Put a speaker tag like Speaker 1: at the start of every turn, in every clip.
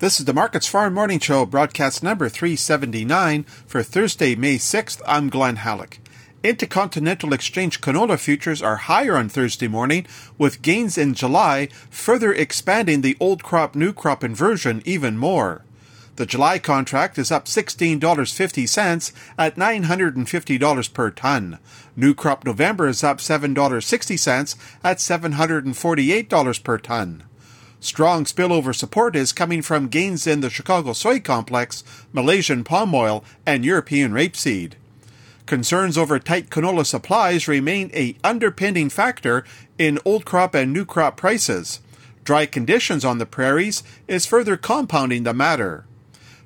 Speaker 1: This is the Markets Farm Morning Show, broadcast number 379 for Thursday, May 6th. I'm Glen Hallick. Intercontinental Exchange canola futures are higher on Thursday morning, with gains in July further expanding the old crop new crop inversion even more. The July contract is up $16.50 at $950 per ton. New crop November is up $7.60 at $748 per ton. Strong spillover support is coming from gains in the Chicago soy complex, Malaysian palm oil, and European rapeseed. Concerns over tight canola supplies remain a underpinning factor in old crop and new crop prices. Dry conditions on the prairies is further compounding the matter.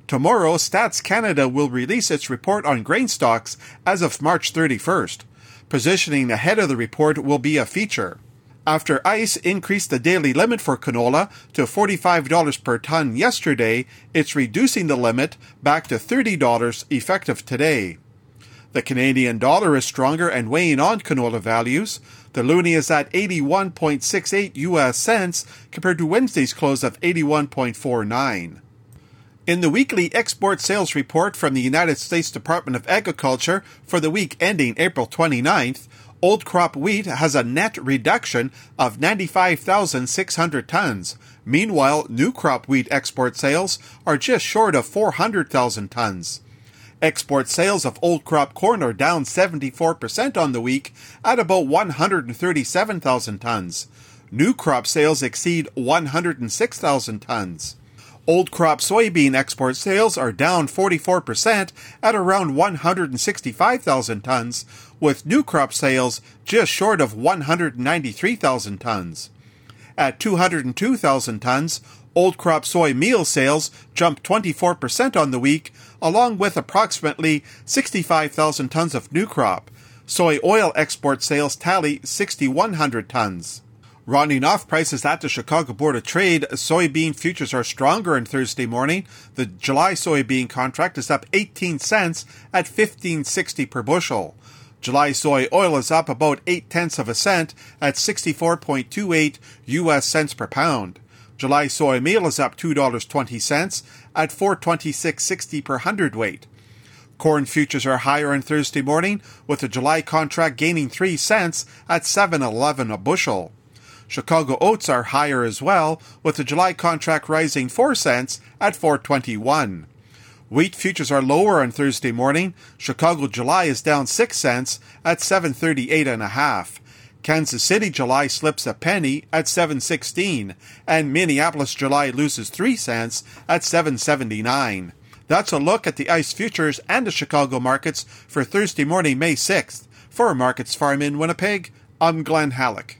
Speaker 1: Tomorrow, Stats Canada will release its report on grain stocks as of March 31st. Positioning ahead of the report will be a feature. After ICE increased the daily limit for canola to $45 per ton yesterday, it's reducing the limit back to $30 effective today. The Canadian dollar is stronger and weighing on canola values. The loonie is at 81.68 US cents compared to Wednesday's close of 81.49. In the weekly export sales report from the United States Department of Agriculture for the week ending April 29th, Old crop wheat has a net reduction of 95,600 tons. Meanwhile, new crop wheat export sales are just short of 400,000 tons. Export sales of old crop corn are down 74% on the week at about 137,000 tons. New crop sales exceed 106,000 tons. Old crop soybean export sales are down 44% at around 165,000 tons, with new crop sales just short of 193,000 tons. At 202,000 tons, old crop soy meal sales jumped 24% on the week, along with approximately 65,000 tons of new crop. Soy oil export sales tally 6,100 tons. Rounding off prices at the Chicago Board of Trade, soybean futures are stronger on Thursday morning. The July soybean contract is up 18 cents at 15.60 per bushel. July soy oil is up about 8 tenths of a cent at 64.28 US cents per pound. July soy meal is up $2.20 at 426.60 per hundredweight. Corn futures are higher on Thursday morning, with the July contract gaining 3 cents at 7.11 a bushel. Chicago oats are higher as well, with the July contract rising 4 cents at 421. Wheat futures are lower on Thursday morning. Chicago July is down 6 cents at 738 and a half. Kansas City July slips a penny at 716 and Minneapolis July loses 3 cents at 779. That's a look at the ICE futures and the Chicago markets for Thursday morning, May 6th. For Markets Farm in Winnipeg, I'm Glen Hallick.